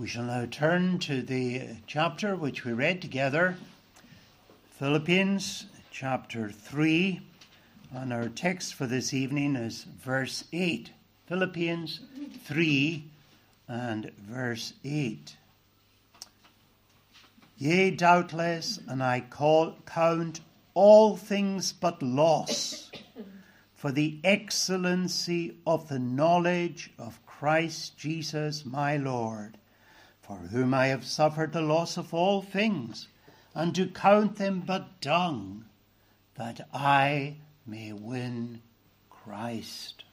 We shall now turn to the chapter which we read together, Philippians chapter 3, and our text for this evening is verse 8. Philippians 3 and verse 8. Yea, doubtless, and I call, count all things but loss for the excellency of the knowledge of Christ Jesus my Lord, for whom I have suffered the loss of all things, and to count them but dung, that I may win Christ.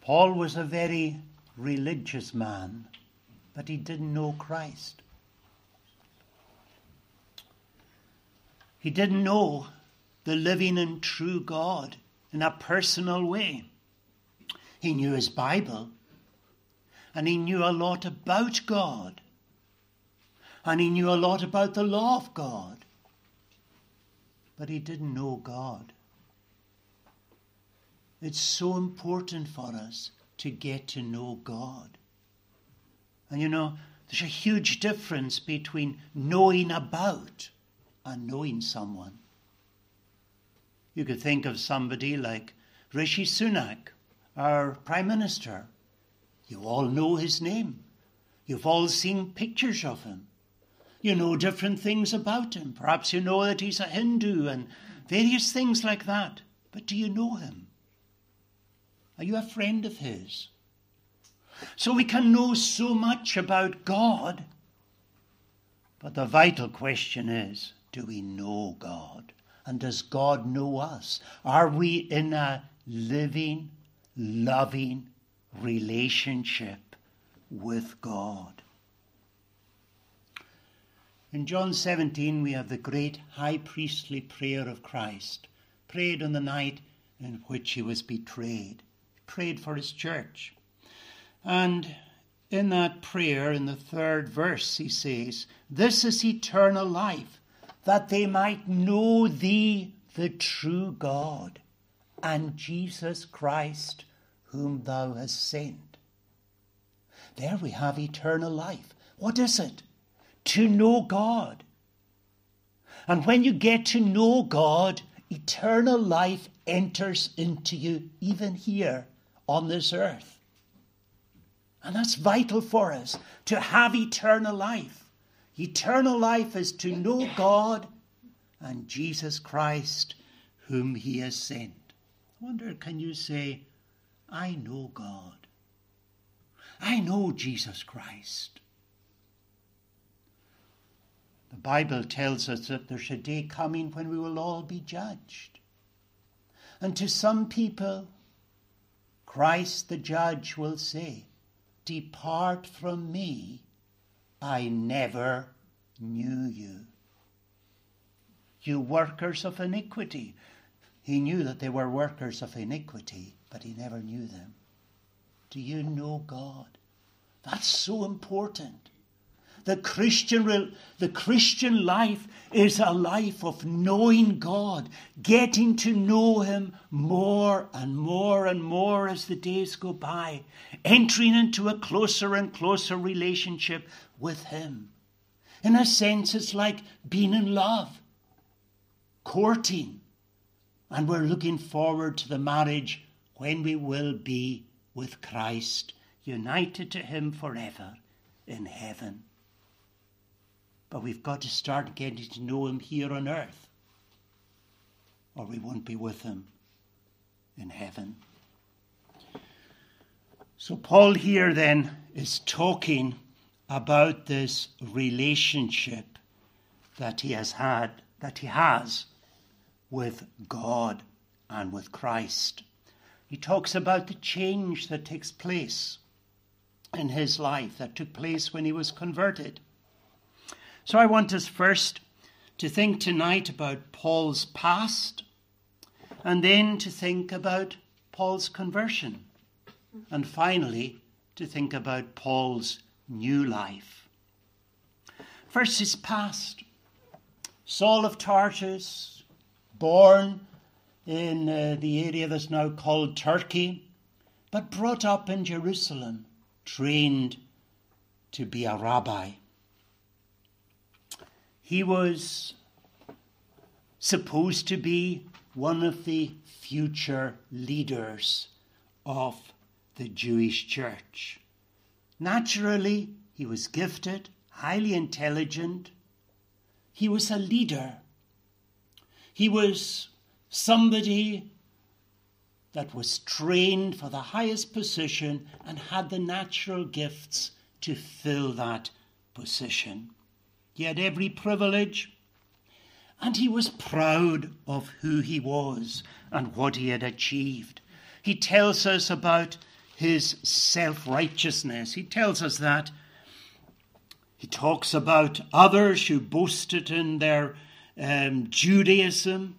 Paul was a very religious man, but he didn't know Christ. He didn't know the living and true God in a personal way. He knew his Bible, and he knew a lot about God, and he knew a lot about the law of God, but he didn't know God. It's so important for us to get to know God. And you know, there's a huge difference between knowing about and knowing someone. You could think of somebody like Rishi Sunak, our Prime Minister. You all know his name. You've all seen pictures of him. You know different things about him. Perhaps you know that he's a Hindu and various things like that. But do you know him? Are you a friend of his? So we can know so much about God. But the vital question is do we know God? And does God know us? Are we in a living, loving relationship with God? In John 17, we have the great high priestly prayer of Christ, prayed on the night in which he was betrayed. He prayed for his church. And in that prayer, in the third verse, he says, This is eternal life that they might know thee, the true God, and Jesus Christ, whom thou hast sent. There we have eternal life. What is it? To know God. And when you get to know God, eternal life enters into you, even here on this earth. And that's vital for us to have eternal life. Eternal life is to know God and Jesus Christ, whom He has sent. I wonder, can you say, I know God? I know Jesus Christ. The Bible tells us that there's a day coming when we will all be judged. And to some people, Christ the judge will say, Depart from me, I never knew you. You workers of iniquity. He knew that they were workers of iniquity, but he never knew them. Do you know God? That's so important. The Christian, the Christian life is a life of knowing God, getting to know Him more and more and more as the days go by, entering into a closer and closer relationship with Him. In a sense, it's like being in love, courting, and we're looking forward to the marriage when we will be with Christ, united to Him forever in heaven. But we've got to start getting to know Him here on earth, or we won't be with Him in heaven. So, Paul here then is talking about this relationship that he has had, that he has with God and with Christ. He talks about the change that takes place in his life, that took place when he was converted. So I want us first to think tonight about Paul's past and then to think about Paul's conversion and finally to think about Paul's new life. First, his past. Saul of Tarsus, born in uh, the area that's now called Turkey, but brought up in Jerusalem, trained to be a rabbi. He was supposed to be one of the future leaders of the Jewish church. Naturally, he was gifted, highly intelligent. He was a leader. He was somebody that was trained for the highest position and had the natural gifts to fill that position. He had every privilege and he was proud of who he was and what he had achieved. He tells us about his self righteousness. He tells us that. He talks about others who boasted in their um, Judaism.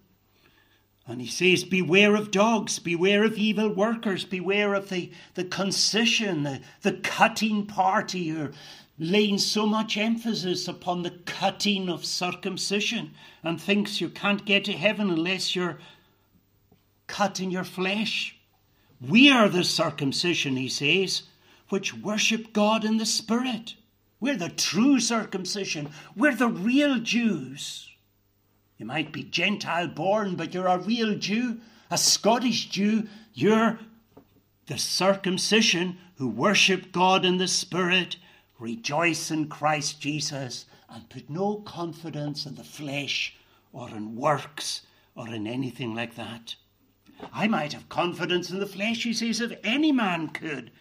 And he says, Beware of dogs, beware of evil workers, beware of the, the concision, the, the cutting party are laying so much emphasis upon the cutting of circumcision and thinks you can't get to heaven unless you're cutting your flesh. We are the circumcision, he says, which worship God in the Spirit. We're the true circumcision. We're the real Jews. You might be Gentile born, but you're a real Jew, a Scottish Jew. You're the circumcision who worship God in the Spirit, rejoice in Christ Jesus, and put no confidence in the flesh or in works or in anything like that. I might have confidence in the flesh, he says, if any man could.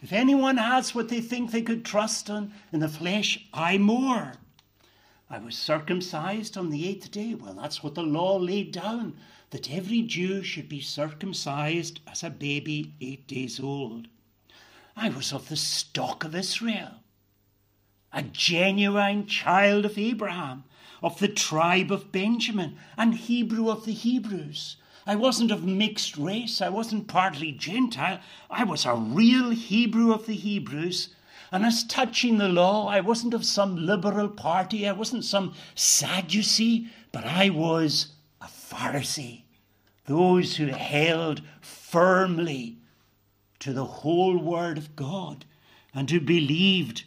If anyone has what they think they could trust in, in the flesh, I more. I was circumcised on the eighth day. Well, that's what the law laid down, that every Jew should be circumcised as a baby eight days old. I was of the stock of Israel, a genuine child of Abraham, of the tribe of Benjamin, and Hebrew of the Hebrews. I wasn't of mixed race. I wasn't partly Gentile. I was a real Hebrew of the Hebrews. And as touching the law, I wasn't of some liberal party. I wasn't some Sadducee, but I was a Pharisee. Those who held firmly to the whole Word of God and who believed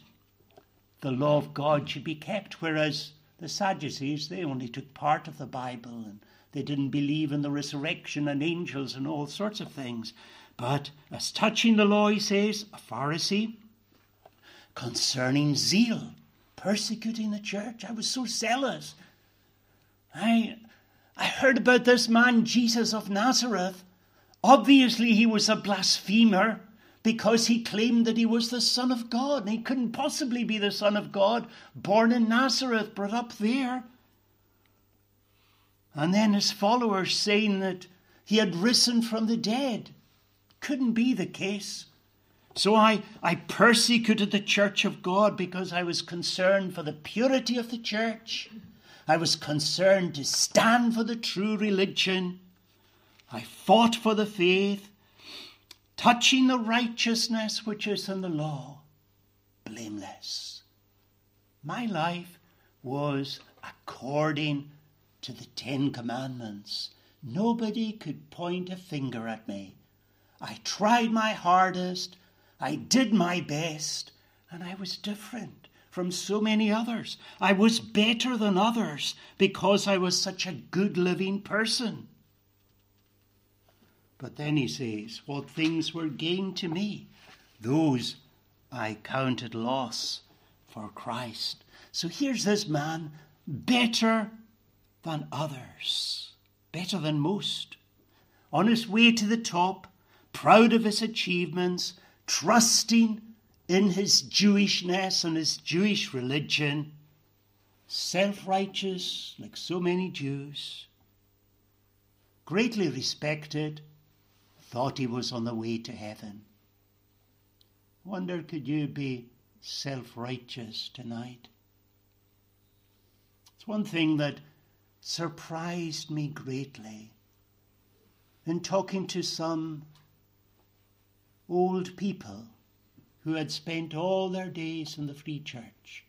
the law of God should be kept, whereas the Sadducees, they only took part of the Bible and they didn't believe in the resurrection and angels and all sorts of things. But as touching the law, he says, a Pharisee, concerning zeal, persecuting the church. I was so zealous. I, I heard about this man, Jesus of Nazareth. Obviously, he was a blasphemer because he claimed that he was the Son of God. And he couldn't possibly be the Son of God, born in Nazareth, brought up there. And then his followers saying that he had risen from the dead. Couldn't be the case. So I, I persecuted the church of God because I was concerned for the purity of the church. I was concerned to stand for the true religion. I fought for the faith, touching the righteousness which is in the law, blameless. My life was according to the Ten Commandments. Nobody could point a finger at me. I tried my hardest, I did my best, and I was different from so many others. I was better than others because I was such a good living person. But then he says, What things were gain to me, those I counted loss for Christ. So here's this man, better than others, better than most, on his way to the top, proud of his achievements, trusting in his Jewishness and his Jewish religion, self righteous like so many Jews, greatly respected, thought he was on the way to heaven. Wonder could you be self righteous tonight? It's one thing that surprised me greatly in talking to some old people who had spent all their days in the Free Church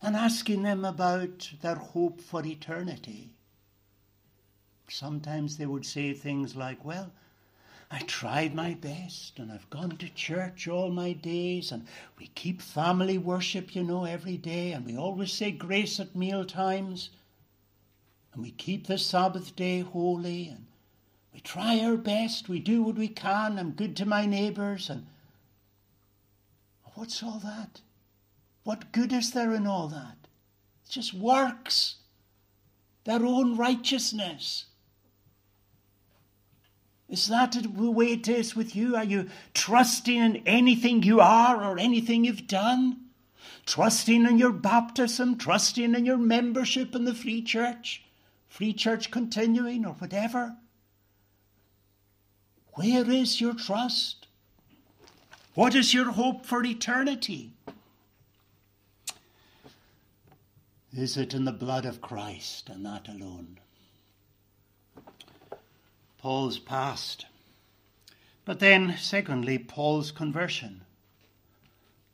and asking them about their hope for eternity. sometimes they would say things like, Well, I tried my best and I've gone to church all my days and we keep family worship, you know, every day and we always say grace at meal times and we keep the Sabbath day holy and we try our best, we do what we can, I'm good to my neighbours and what's all that? What good is there in all that? It's just works, their own righteousness. Is that the way it is with you? Are you trusting in anything you are or anything you've done? Trusting in your baptism, trusting in your membership in the Free Church, Free Church continuing or whatever? Where is your trust? What is your hope for eternity? Is it in the blood of Christ and that alone? Paul's past. But then, secondly, Paul's conversion.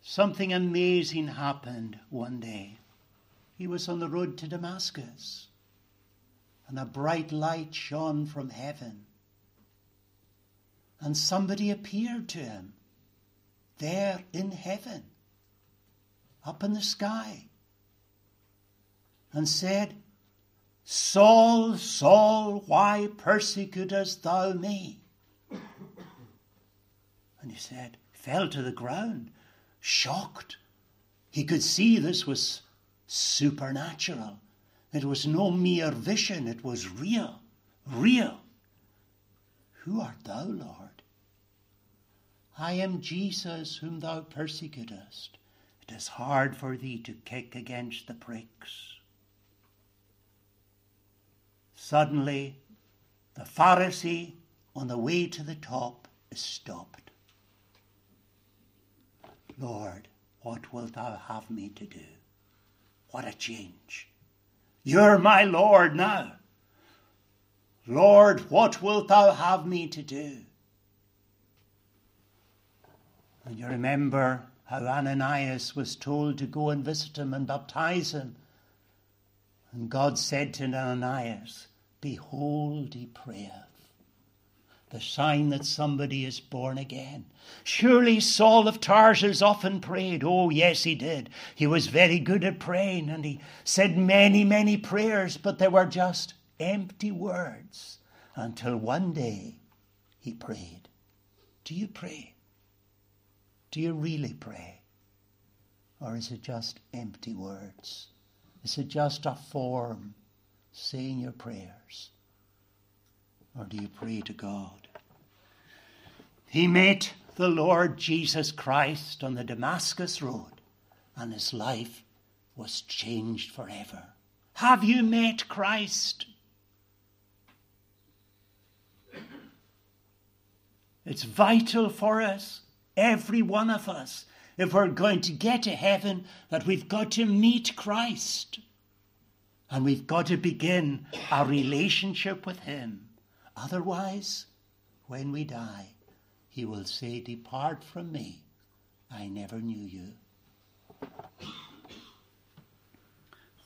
Something amazing happened one day. He was on the road to Damascus, and a bright light shone from heaven. And somebody appeared to him there in heaven, up in the sky, and said, Saul, Saul, why persecutest thou me? And he said, fell to the ground, shocked. He could see this was supernatural. It was no mere vision, it was real, real. Who art thou, Lord? I am Jesus whom thou persecutest. It is hard for thee to kick against the pricks. Suddenly, the Pharisee on the way to the top is stopped. Lord, what wilt thou have me to do? What a change. You're my Lord now. Lord, what wilt thou have me to do? And you remember how Ananias was told to go and visit him and baptize him. And God said to Ananias, Behold, he prayeth. The sign that somebody is born again. Surely Saul of Tarsus often prayed. Oh, yes, he did. He was very good at praying and he said many, many prayers, but they were just empty words until one day he prayed. Do you pray? Do you really pray? Or is it just empty words? Is it just a form? saying your prayers? Or do you pray to God? He met the Lord Jesus Christ on the Damascus Road, and his life was changed forever. Have you met Christ? It's vital for us, every one of us, if we're going to get to heaven, that we've got to meet Christ. And we've got to begin our relationship with Him. Otherwise, when we die, He will say, Depart from me, I never knew you.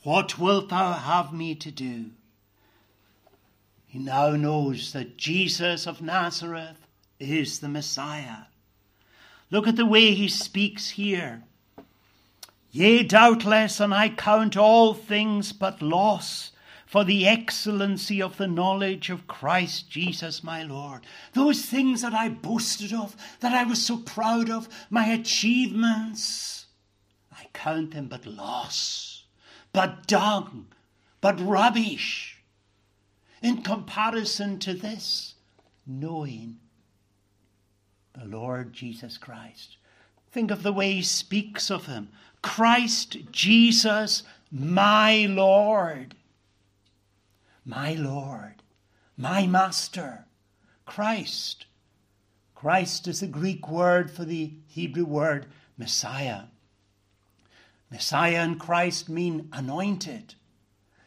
What wilt thou have me to do? He now knows that Jesus of Nazareth is the Messiah. Look at the way he speaks here. Yea, doubtless, and I count all things but loss for the excellency of the knowledge of Christ Jesus my Lord. Those things that I boasted of, that I was so proud of, my achievements, I count them but loss, but dung, but rubbish, in comparison to this, knowing the Lord Jesus Christ. Think of the way he speaks of him. Christ Jesus, my Lord. My Lord, my Master, Christ. Christ is the Greek word for the Hebrew word Messiah. Messiah and Christ mean anointed.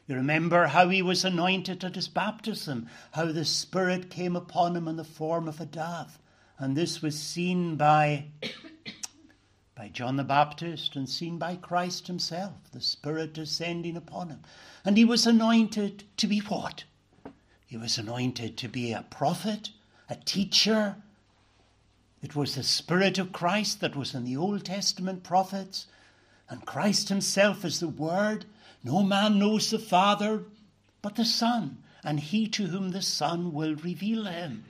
You remember how he was anointed at his baptism, how the Spirit came upon him in the form of a dove. And this was seen by by John the Baptist and seen by Christ himself, the Spirit descending upon him. And he was anointed to be what? He was anointed to be a prophet, a teacher. It was the Spirit of Christ that was in the Old Testament prophets, and Christ Himself is the Word. No man knows the Father but the Son, and he to whom the Son will reveal Him.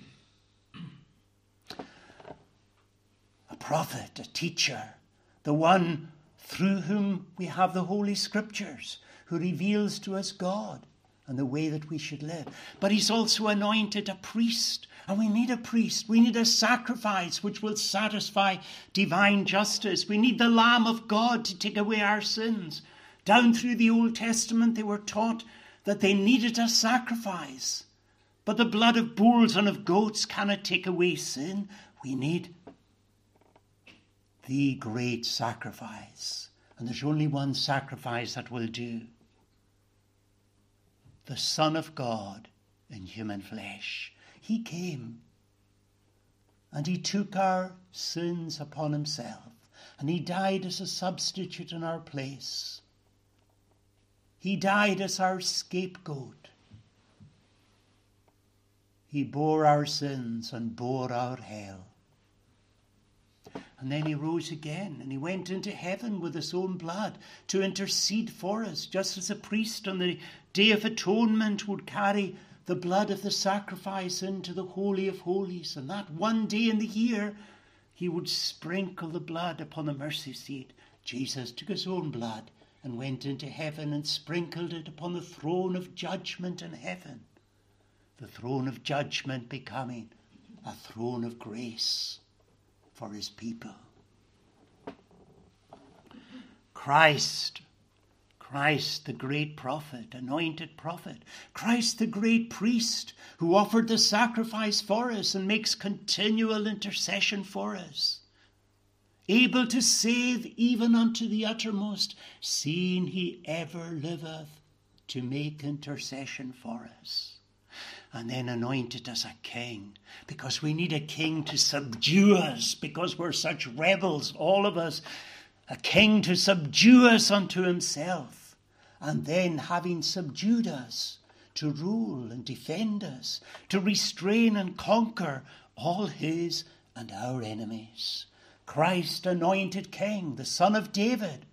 Prophet, a teacher, the one through whom we have the Holy Scriptures, who reveals to us God and the way that we should live. But he's also anointed a priest. And we need a priest. We need a sacrifice which will satisfy divine justice. We need the Lamb of God to take away our sins. Down through the Old Testament, they were taught that they needed a sacrifice. But the blood of bulls and of goats cannot take away sin. We need the great sacrifice. And there's only one sacrifice that will do the Son of God in human flesh. He came and he took our sins upon himself and he died as a substitute in our place. He died as our scapegoat. He bore our sins and bore our hell. And then he rose again and he went into heaven with his own blood to intercede for us, just as a priest on the Day of Atonement would carry the blood of the sacrifice into the Holy of Holies. And that one day in the year, he would sprinkle the blood upon the mercy seat. Jesus took his own blood and went into heaven and sprinkled it upon the throne of judgment in heaven. The throne of judgment becoming a throne of grace for his people. Christ, Christ the great prophet, anointed prophet, Christ the great priest who offered the sacrifice for us and makes continual intercession for us. Able to save even unto the uttermost, seeing he ever liveth to make intercession for us and then anointed as a king because we need a king to subdue us because we're such rebels, all of us. A king to subdue us unto himself, and then, having subdued us, to rule and defend us, to restrain and conquer all his and our enemies. Christ, anointed King, the Son of David,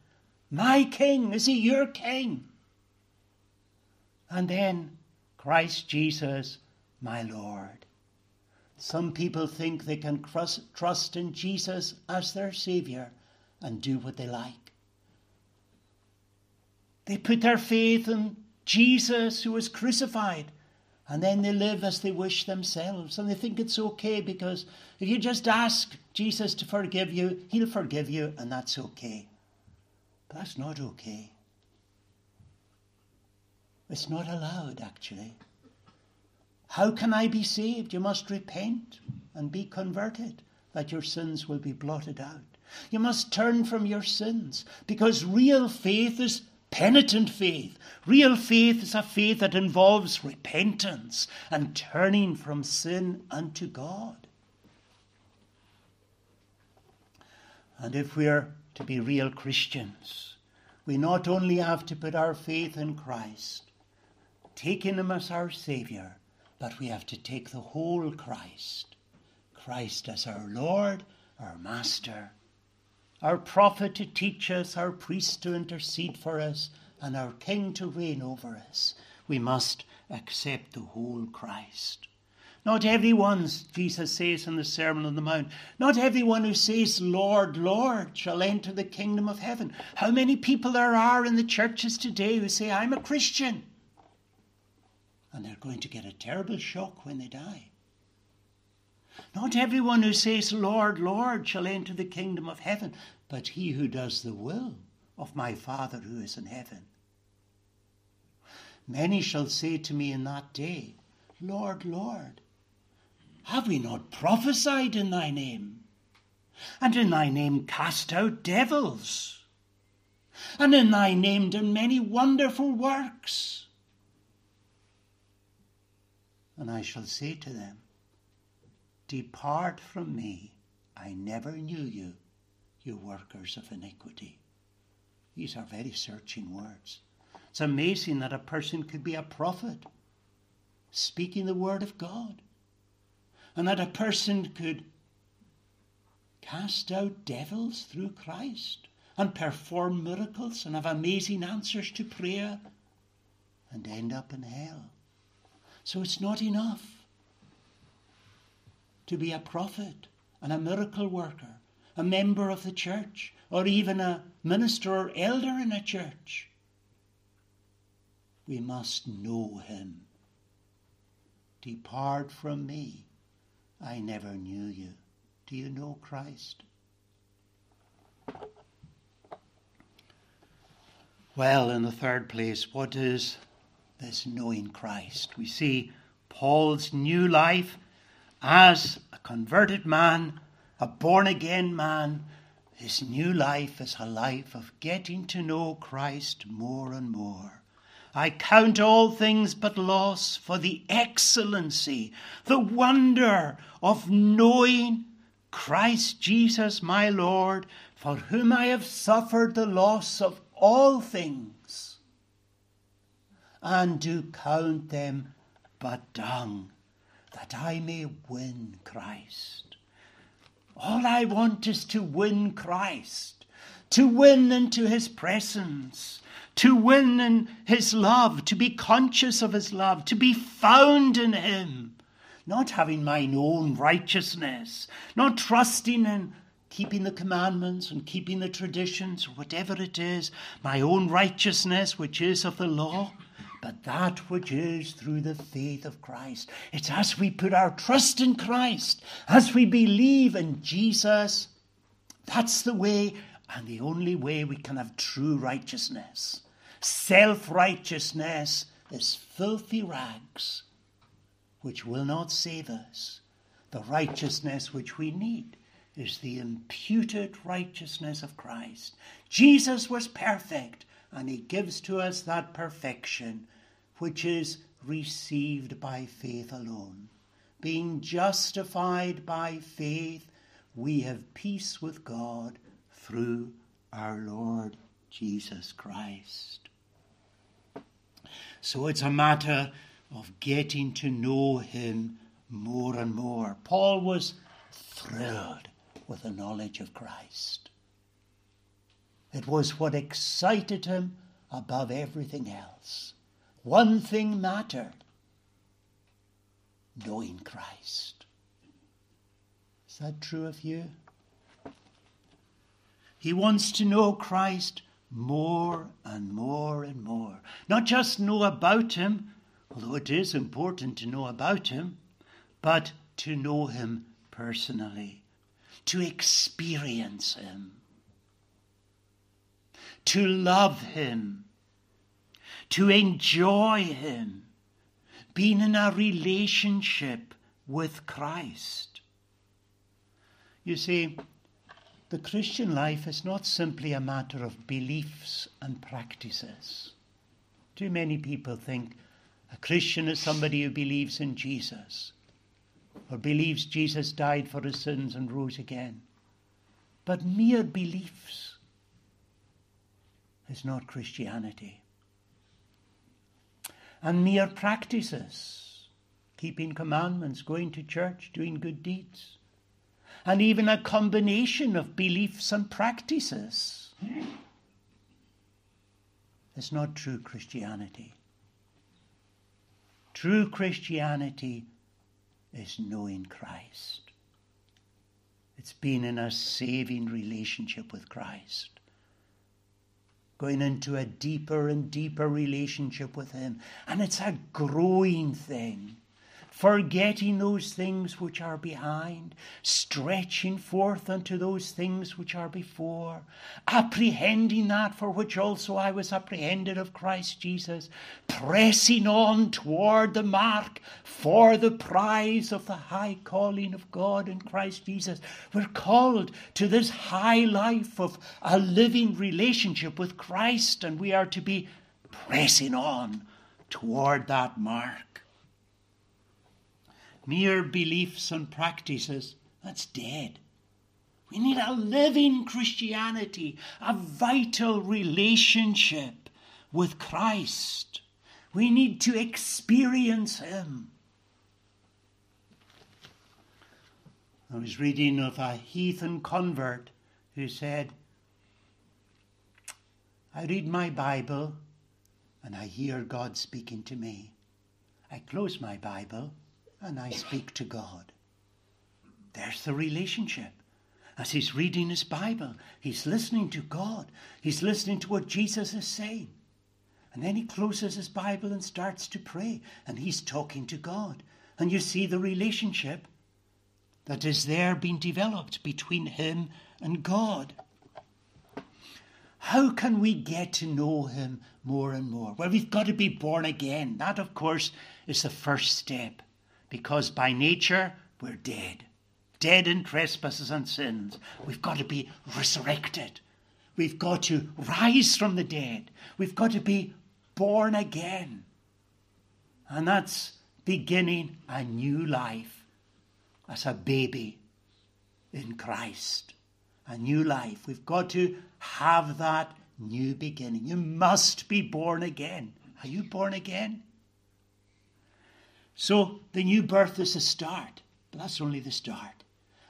my King, is he your King? And then Christ Jesus, my Lord. Some people think they can trust in Jesus as their Saviour and do what they like. They put their faith in Jesus who was crucified and then they live as they wish themselves and they think it's okay because if you just ask Jesus to forgive you, he'll forgive you and that's okay. But that's not okay. It's not allowed, actually. How can I be saved? You must repent and be converted, that your sins will be blotted out. You must turn from your sins, because real faith is penitent faith. Real faith is a faith that involves repentance and turning from sin unto God. And if we are to be real Christians, we not only have to put our faith in Christ, taking him as our Saviour, but we have to take the whole Christ. Christ as our Lord, our Master, our prophet to teach us, our priest to intercede for us, and our King to reign over us. We must accept the whole Christ. Not everyone, Jesus says in the Sermon on the Mount, not everyone who says, Lord, Lord, shall enter the kingdom of heaven. How many people there are in the churches today who say, I'm a Christian? And they're going to get a terrible shock when they die. Not everyone who says, Lord, Lord, shall enter the kingdom of heaven, but he who does the will of my Father who is in heaven. Many shall say to me in that day, Lord, Lord, have we not prophesied in thy name? And in thy name cast out devils? And in thy name done many wonderful works? And I shall say to them, Depart from me, I never knew you, you workers of iniquity. These are very searching words. It's amazing that a person could be a prophet speaking the word of God. And that a person could cast out devils through Christ and perform miracles and have amazing answers to prayer and end up in hell. So it's not enough to be a prophet and a miracle worker, a member of the church, or even a minister or elder in a church. We must know him. Depart from me. I never knew you. Do you know Christ? Well, in the third place, what is this knowing Christ? We see Paul's new life as a converted man, a born again man. His new life is a life of getting to know Christ more and more. I count all things but loss for the excellency, the wonder of knowing Christ Jesus my Lord, for whom I have suffered the loss of all things, and do count them but dung, that I may win Christ. All I want is to win Christ, to win into his presence, to win in his love, to be conscious of his love, to be found in him, not having mine own righteousness, not trusting in keeping the commandments and keeping the traditions, whatever it is, my own righteousness, which is of the law, but that which is through the faith of Christ. It's as we put our trust in Christ, as we believe in Jesus, that's the way and the only way we can have true righteousness. Self righteousness is filthy rags which will not save us. The righteousness which we need is the imputed righteousness of Christ. Jesus was perfect, and he gives to us that perfection which is received by faith alone. Being justified by faith, we have peace with God through our Lord Jesus Christ. So it's a matter of getting to know him more and more. Paul was thrilled with the knowledge of Christ. It was what excited him above everything else. One thing mattered knowing Christ. Is that true of you? He wants to know Christ more and more and more. Not just know about him, although it is important to know about him, but to know him personally, to experience him, to love him, to enjoy him, being in a relationship with Christ. You see, the Christian life is not simply a matter of beliefs and practices. Too many people think a Christian is somebody who believes in Jesus or believes Jesus died for his sins and rose again. But mere beliefs is not Christianity. And mere practices, keeping commandments, going to church, doing good deeds, and even a combination of beliefs and practices. is not true Christianity. True Christianity is knowing Christ. It's being in a saving relationship with Christ. Going into a deeper and deeper relationship with Him. And it's a growing thing forgetting those things which are behind, stretching forth unto those things which are before, apprehending that for which also I was apprehended of Christ Jesus, pressing on toward the mark for the prize of the high calling of God in Christ Jesus. We're called to this high life of a living relationship with Christ, and we are to be pressing on toward that mark mere beliefs and practices, that's dead. We need a living Christianity, a vital relationship with Christ. We need to experience Him. I was reading of a heathen convert who said, I read my Bible and I hear God speaking to me. I close my Bible and I speak to God. There's the relationship. As he's reading his Bible, he's listening to God. He's listening to what Jesus is saying. And then he closes his Bible and starts to pray, and he's talking to God. And you see the relationship that is there being developed between him and God. How can we get to know him more and more? Well, we've got to be born again. That, of course, is the first step, because by nature, we're dead dead in trespasses and sins. We've got to be resurrected. We've got to rise from the dead. We've got to be born again. And that's beginning a new life as a baby in Christ. A new life. We've got to have that new beginning. You must be born again. Are you born again? So the new birth is a start, but that's only the start.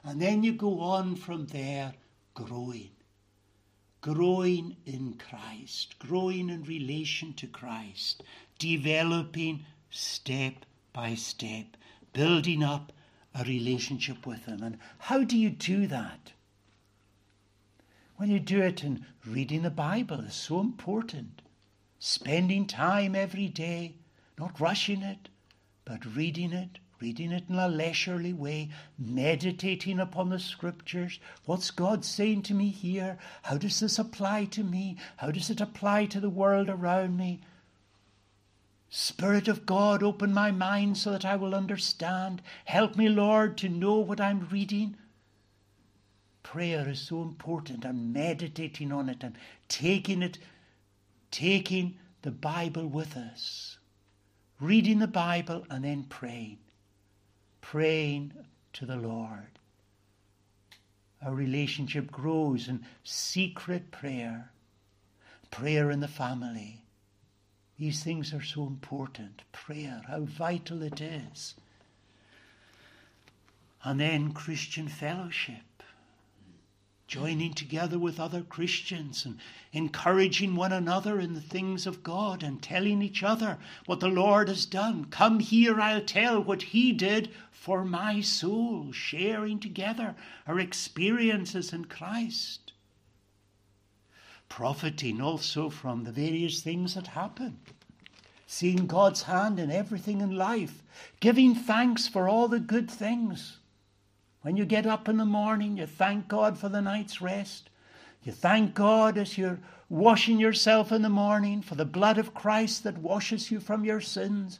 And then you go on from there growing. Growing in Christ, growing in relation to Christ, developing step by step, building up a relationship with Him. And how do you do that? Well, you do it in reading the Bible is so important. Spending time every day, not rushing it, but reading it, reading it in a leisurely way, meditating upon the scriptures. What's God saying to me here? How does this apply to me? How does it apply to the world around me? Spirit of God, open my mind so that I will understand. Help me, Lord, to know what I'm reading. Prayer is so important and meditating on it and taking it, taking the Bible with us. Reading the Bible and then praying praying to the Lord. Our relationship grows in secret prayer, prayer in the family. These things are so important. Prayer, how vital it is. And then Christian fellowship joining together with other Christians and encouraging one another in the things of God and telling each other what the Lord has done. Come here, I'll tell what He did for my soul, sharing together our experiences in Christ. Profiting also from the various things that happen. Seeing God's hand in everything in life, giving thanks for all the good things when you get up in the morning, you thank God for the night's rest. You thank God as you're washing yourself in the morning for the blood of Christ that washes you from your sins.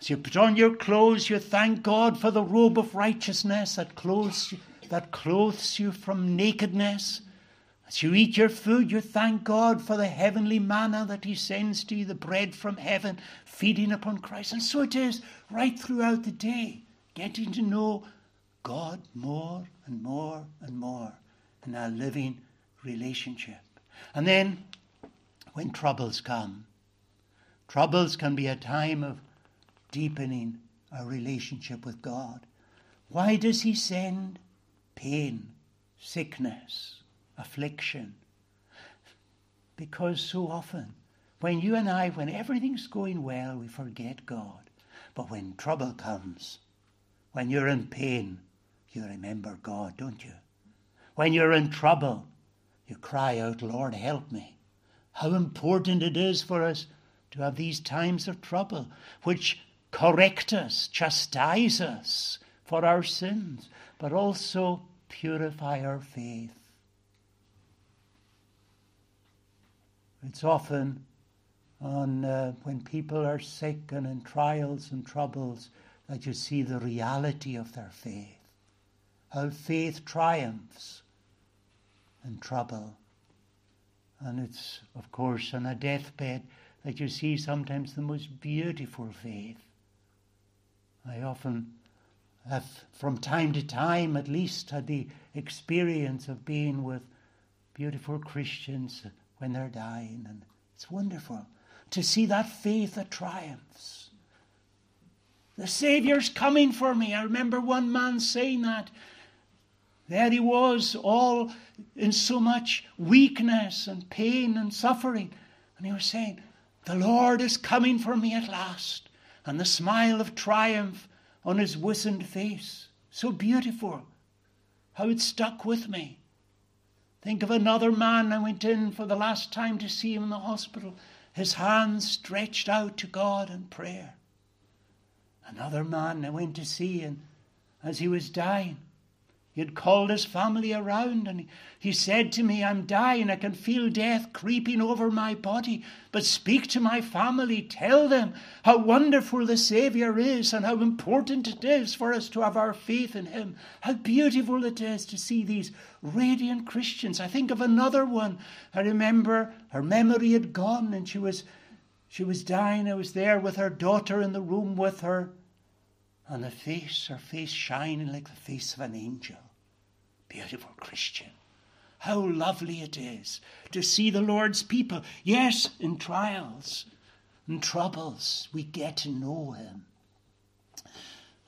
As you put on your clothes, you thank God for the robe of righteousness that clothes you, that clothes you from nakedness. As you eat your food, you thank God for the heavenly manna that He sends to you, the bread from heaven, feeding upon Christ. And so it is right throughout the day, getting to know God more and more and more in our living relationship. And then when troubles come, troubles can be a time of deepening our relationship with God. Why does He send pain, sickness, affliction? Because so often, when you and I, when everything's going well, we forget God. But when trouble comes, when you're in pain, you remember God, don't you? When you're in trouble, you cry out, Lord, help me. How important it is for us to have these times of trouble, which correct us, chastise us for our sins, but also purify our faith. It's often on uh, when people are sick and in trials and troubles that you see the reality of their faith how faith triumphs in trouble. And it's, of course, on a deathbed that you see sometimes the most beautiful faith. I often have, from time to time at least, had the experience of being with beautiful Christians when they're dying, and it's wonderful to see that faith that triumphs. The Saviour's coming for me. I remember one man saying that. There he was, all in so much weakness and pain and suffering. And he was saying, The Lord is coming for me at last. And the smile of triumph on his wizened face. So beautiful. How it stuck with me. Think of another man I went in for the last time to see him in the hospital, his hands stretched out to God in prayer. Another man I went to see, and as he was dying, he had called his family around and he said to me, I'm dying. I can feel death creeping over my body. But speak to my family. Tell them how wonderful the Saviour is and how important it is for us to have our faith in Him. How beautiful it is to see these radiant Christians. I think of another one. I remember her memory had gone and she was, she was dying. I was there with her daughter in the room with her and the face, her face shining like the face of an angel. Beautiful Christian. How lovely it is to see the Lord's people. Yes, in trials and troubles, we get to know Him.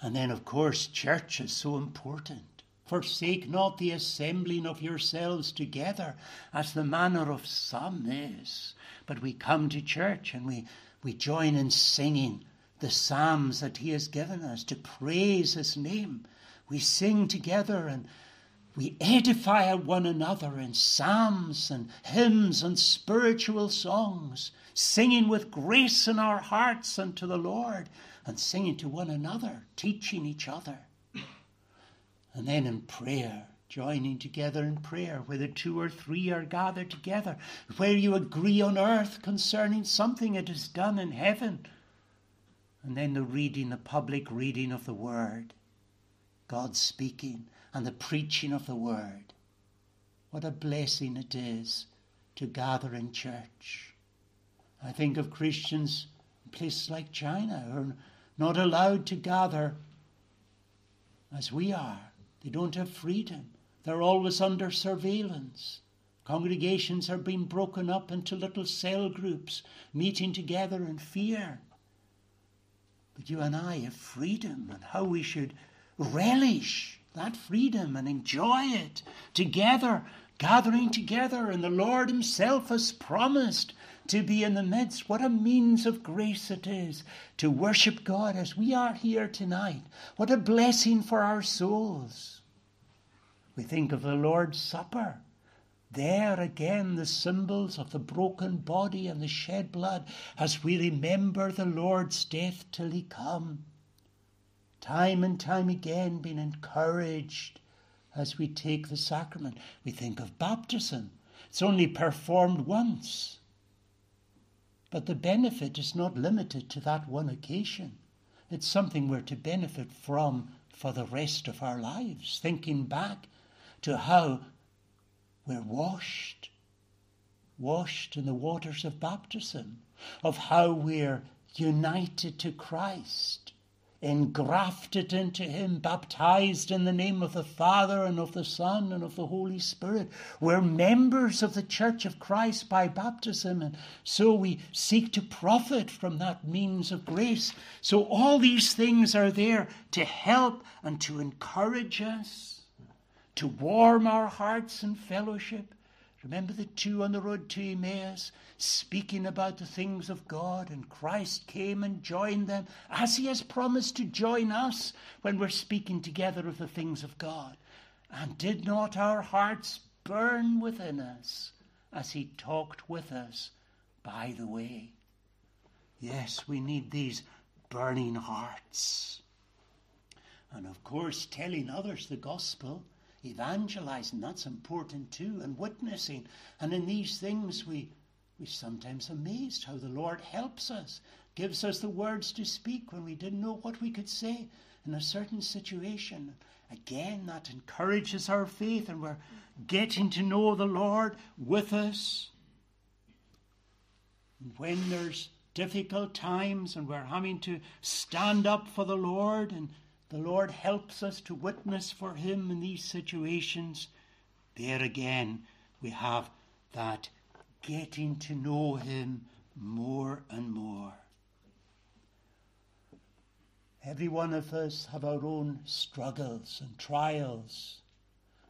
And then, of course, church is so important. Forsake not the assembling of yourselves together, as the manner of some is. But we come to church and we, we join in singing the psalms that He has given us to praise His name. We sing together and we edify one another in psalms and hymns and spiritual songs, singing with grace in our hearts unto the Lord and singing to one another, teaching each other. And then in prayer, joining together in prayer, whether two or three are gathered together, where you agree on earth concerning something that is done in heaven and then the reading, the public reading of the Word, God speaking, and the preaching of the Word. What a blessing it is to gather in church. I think of Christians in places like China who are not allowed to gather as we are. They don't have freedom. They're always under surveillance. Congregations are being broken up into little cell groups, meeting together in fear. But you and I have freedom and how we should relish that freedom and enjoy it together, gathering together. And the Lord Himself has promised to be in the midst. What a means of grace it is to worship God as we are here tonight. What a blessing for our souls. We think of the Lord's Supper. There again, the symbols of the broken body and the shed blood as we remember the Lord's death till he come. Time and time again, being encouraged as we take the sacrament. We think of baptism. It's only performed once. But the benefit is not limited to that one occasion. It's something we're to benefit from for the rest of our lives, thinking back to how we're washed, washed in the waters of baptism, of how we're united to Christ, engrafted into Him, baptized in the name of the Father and of the Son and of the Holy Spirit. We're members of the Church of Christ by baptism, and so we seek to profit from that means of grace. So all these things are there to help and to encourage us to warm our hearts in fellowship. Remember the two on the road to Emmaus speaking about the things of God, and Christ came and joined them as He has promised to join us when we're speaking together of the things of God. And did not our hearts burn within us as He talked with us by the way? Yes, we need these burning hearts. And of course, telling others the gospel evangelizing, that's important too, and witnessing. And in these things, we, we're sometimes amazed how the Lord helps us, gives us the words to speak when we didn't know what we could say in a certain situation. Again, that encourages our faith, and we're getting to know the Lord with us. And when there's difficult times and we're having to stand up for the Lord and the Lord helps us to witness for Him in these situations. There again, we have that getting to know Him more and more. Every one of us have our own struggles and trials,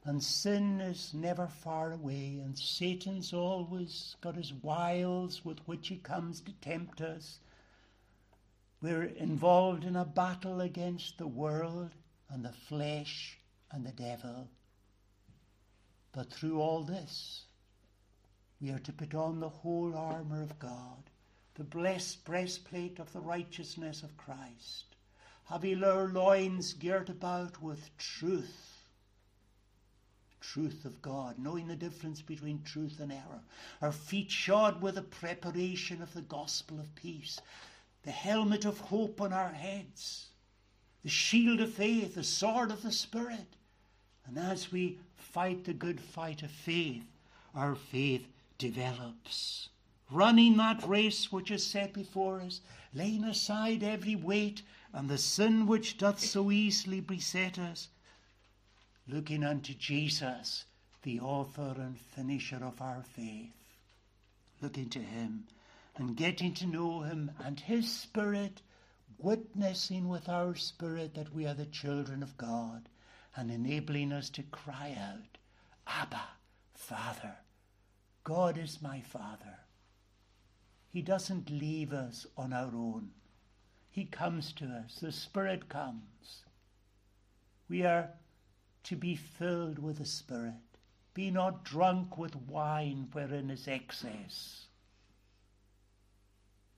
and sin is never far away, and Satan's always got his wiles with which he comes to tempt us. We're involved in a battle against the world and the flesh and the devil. But through all this, we are to put on the whole armour of God, the blessed breastplate of the righteousness of Christ having our loins girt about with truth. Truth of God, knowing the difference between truth and error. Our feet shod with the preparation of the gospel of peace. The helmet of hope on our heads. The shield of faith, the sword of the Spirit. And as we fight the good fight of faith, our faith develops. Running that race which is set before us, laying aside every weight and the sin which doth so easily beset us, looking unto Jesus, the author and finisher of our faith, looking to him and getting to know him and his spirit, witnessing with our spirit that we are the children of God and enabling us to cry out, Abba, Father. God is my Father. He doesn't leave us on our own. He comes to us. The Spirit comes. We are to be filled with the Spirit. Be not drunk with wine wherein is excess,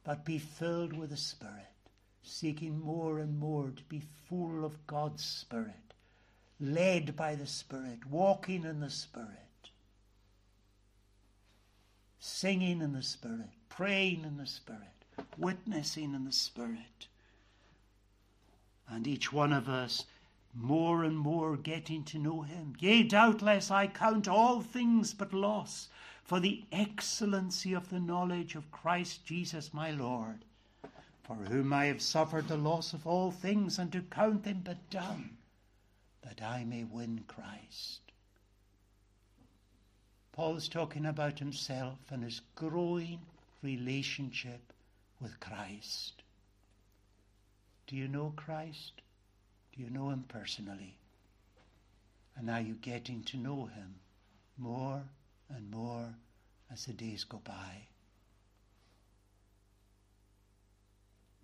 but be filled with the Spirit, seeking more and more to be full of God's Spirit, led by the Spirit, walking in the Spirit, singing in the Spirit, praying in the Spirit witnessing in the Spirit. And each one of us more and more getting to know Him. Yea, doubtless I count all things but loss for the excellency of the knowledge of Christ Jesus my Lord, for whom I have suffered the loss of all things, and to count them but dung, that I may win Christ. Paul's talking about himself and his growing relationship with Christ. Do you know Christ? Do you know Him personally? And are you getting to know Him more and more as the days go by?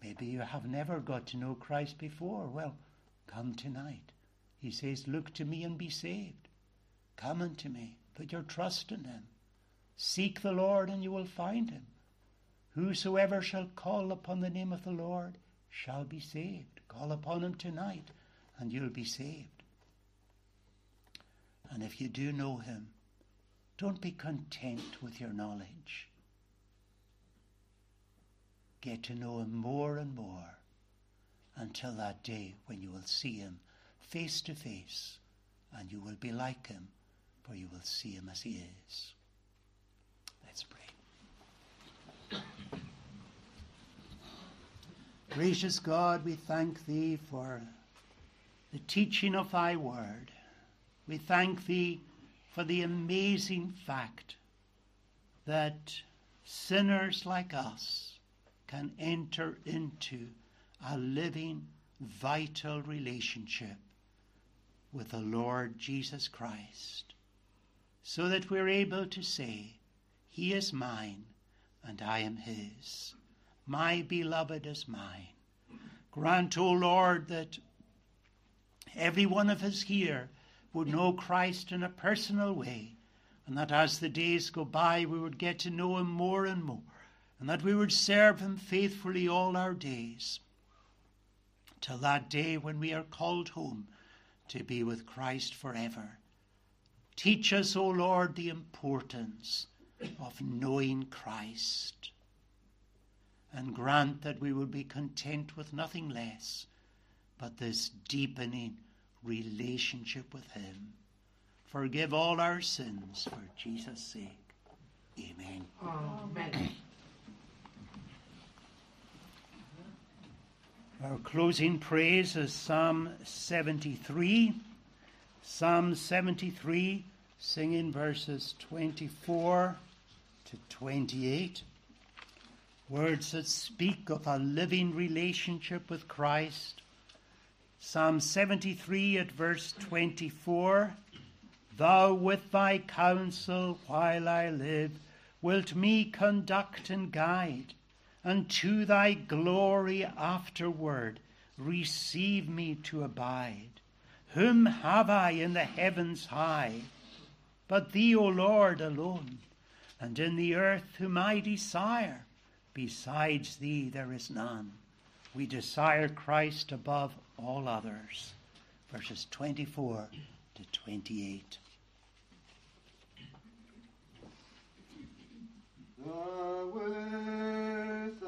Maybe you have never got to know Christ before. Well, come tonight. He says, Look to me and be saved. Come unto me. Put your trust in Him. Seek the Lord and you will find Him. Whosoever shall call upon the name of the Lord shall be saved. Call upon him tonight and you'll be saved. And if you do know him, don't be content with your knowledge. Get to know him more and more until that day when you will see him face to face and you will be like him, for you will see him as he is. Let's pray. Gracious God, we thank Thee for the teaching of Thy Word. We thank Thee for the amazing fact that sinners like us can enter into a living, vital relationship with the Lord Jesus Christ, so that we're able to say, He is mine and I am His. My beloved is mine. Grant, O Lord, that every one of us here would know Christ in a personal way, and that as the days go by, we would get to know Him more and more, and that we would serve Him faithfully all our days, till that day when we are called home to be with Christ forever. Teach us, O Lord, the importance of knowing Christ and grant that we will be content with nothing less but this deepening relationship with Him. Forgive all our sins for Jesus' sake. Amen. Amen. Our closing praise is Psalm 73. Psalm 73, singing verses 24 to 28. Words that speak of a living relationship with Christ. Psalm 73 at verse 24 Thou with thy counsel while I live wilt me conduct and guide, and to thy glory afterward receive me to abide. Whom have I in the heavens high? But thee, O Lord, alone, and in the earth whom I desire. Besides thee there is none. We desire Christ above all others. Verses 24 to 28. with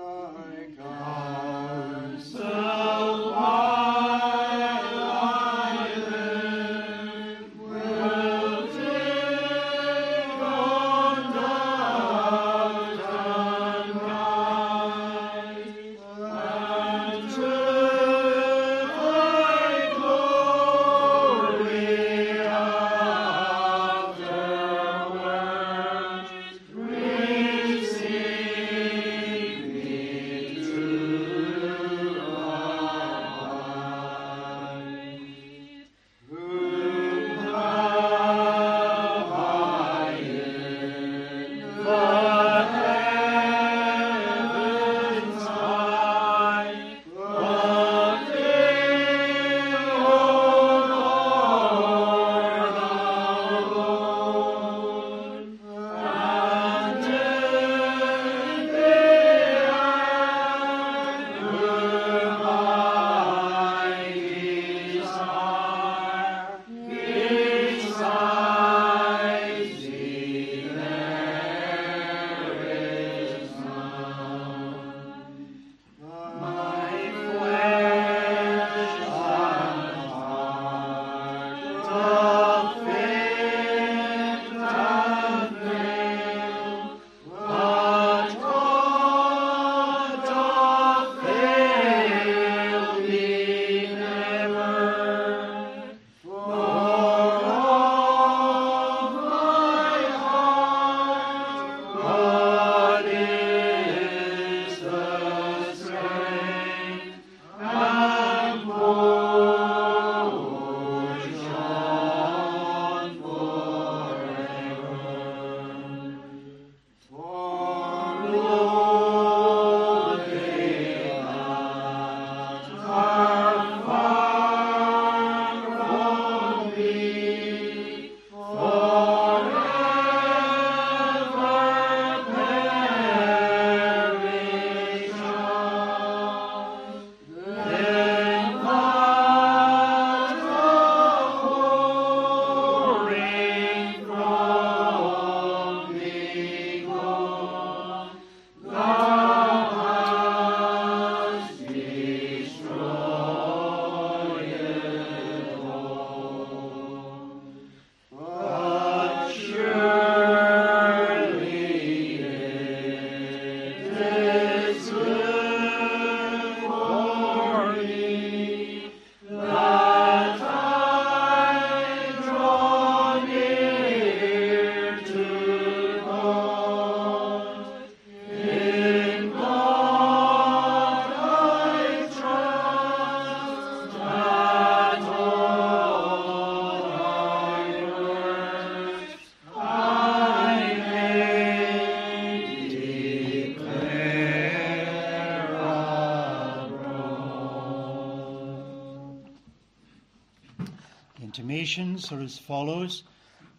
intimations are as follows.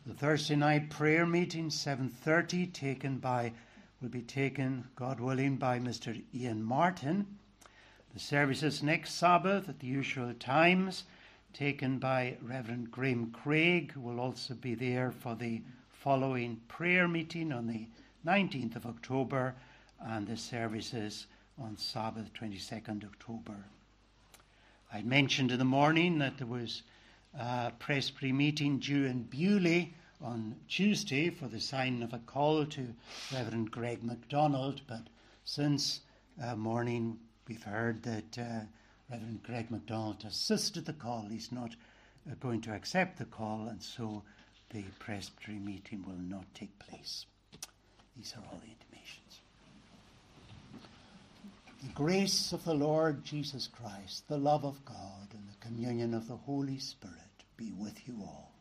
The Thursday night prayer meeting, 7.30, taken by, will be taken, God willing, by Mr. Ian Martin. The services next Sabbath at the usual times, taken by Reverend Graham Craig, who will also be there for the following prayer meeting on the 19th of October, and the services on Sabbath, 22nd October. I mentioned in the morning that there was uh, Presbytery meeting due in Beauly on Tuesday for the signing of a call to Reverend Greg MacDonald, but since uh, morning we've heard that uh, Reverend Greg MacDonald assisted the call. He's not uh, going to accept the call, and so the Presbytery meeting will not take place. These are all the intimations. The grace of the Lord Jesus Christ, the love of God, and the communion of the Holy Spirit be with you all.